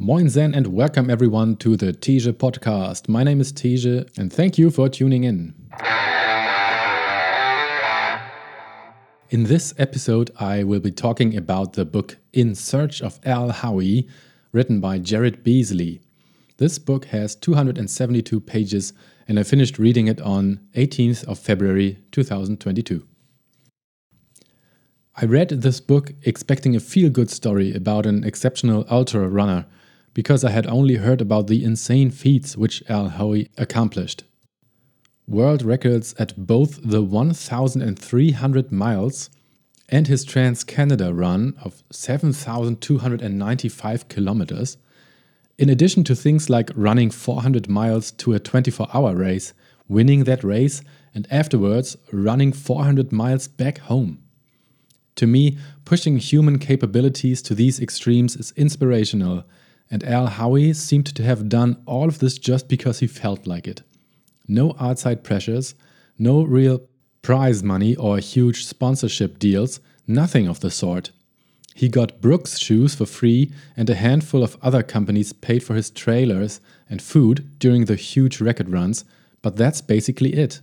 Moin Zen and welcome everyone to the Teja podcast. My name is Teja and thank you for tuning in. In this episode, I will be talking about the book In Search of Al Howie, written by Jared Beasley. This book has 272 pages and I finished reading it on 18th of February 2022. I read this book expecting a feel good story about an exceptional ultra runner because I had only heard about the insane feats which Al Howie accomplished. World records at both the 1,300 miles and his Trans Canada run of 7,295 kilometers, in addition to things like running 400 miles to a 24 hour race, winning that race, and afterwards running 400 miles back home. To me, pushing human capabilities to these extremes is inspirational, and Al Howie seemed to have done all of this just because he felt like it. No outside pressures, no real prize money or huge sponsorship deals, nothing of the sort. He got Brooks shoes for free, and a handful of other companies paid for his trailers and food during the huge record runs, but that's basically it.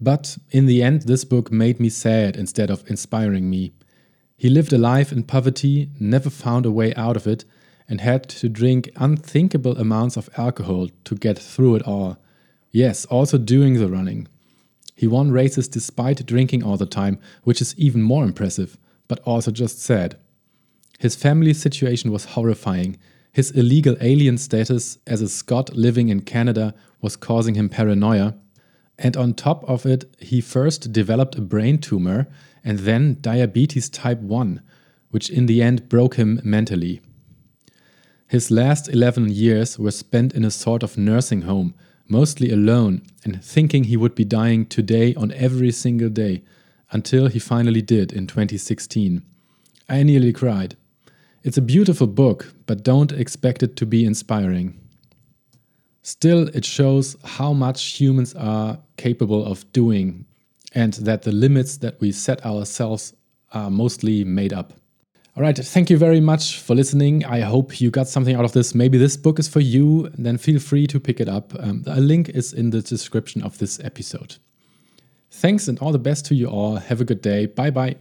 But in the end, this book made me sad instead of inspiring me. He lived a life in poverty, never found a way out of it, and had to drink unthinkable amounts of alcohol to get through it all. Yes, also doing the running. He won races despite drinking all the time, which is even more impressive, but also just sad. His family situation was horrifying. His illegal alien status as a Scot living in Canada was causing him paranoia, and on top of it, he first developed a brain tumor and then diabetes type 1, which in the end broke him mentally. His last 11 years were spent in a sort of nursing home, mostly alone, and thinking he would be dying today on every single day, until he finally did in 2016. I nearly cried. It's a beautiful book, but don't expect it to be inspiring. Still, it shows how much humans are capable of doing and that the limits that we set ourselves are mostly made up. All right, thank you very much for listening. I hope you got something out of this. Maybe this book is for you, then feel free to pick it up. Um, a link is in the description of this episode. Thanks and all the best to you all. Have a good day. Bye bye.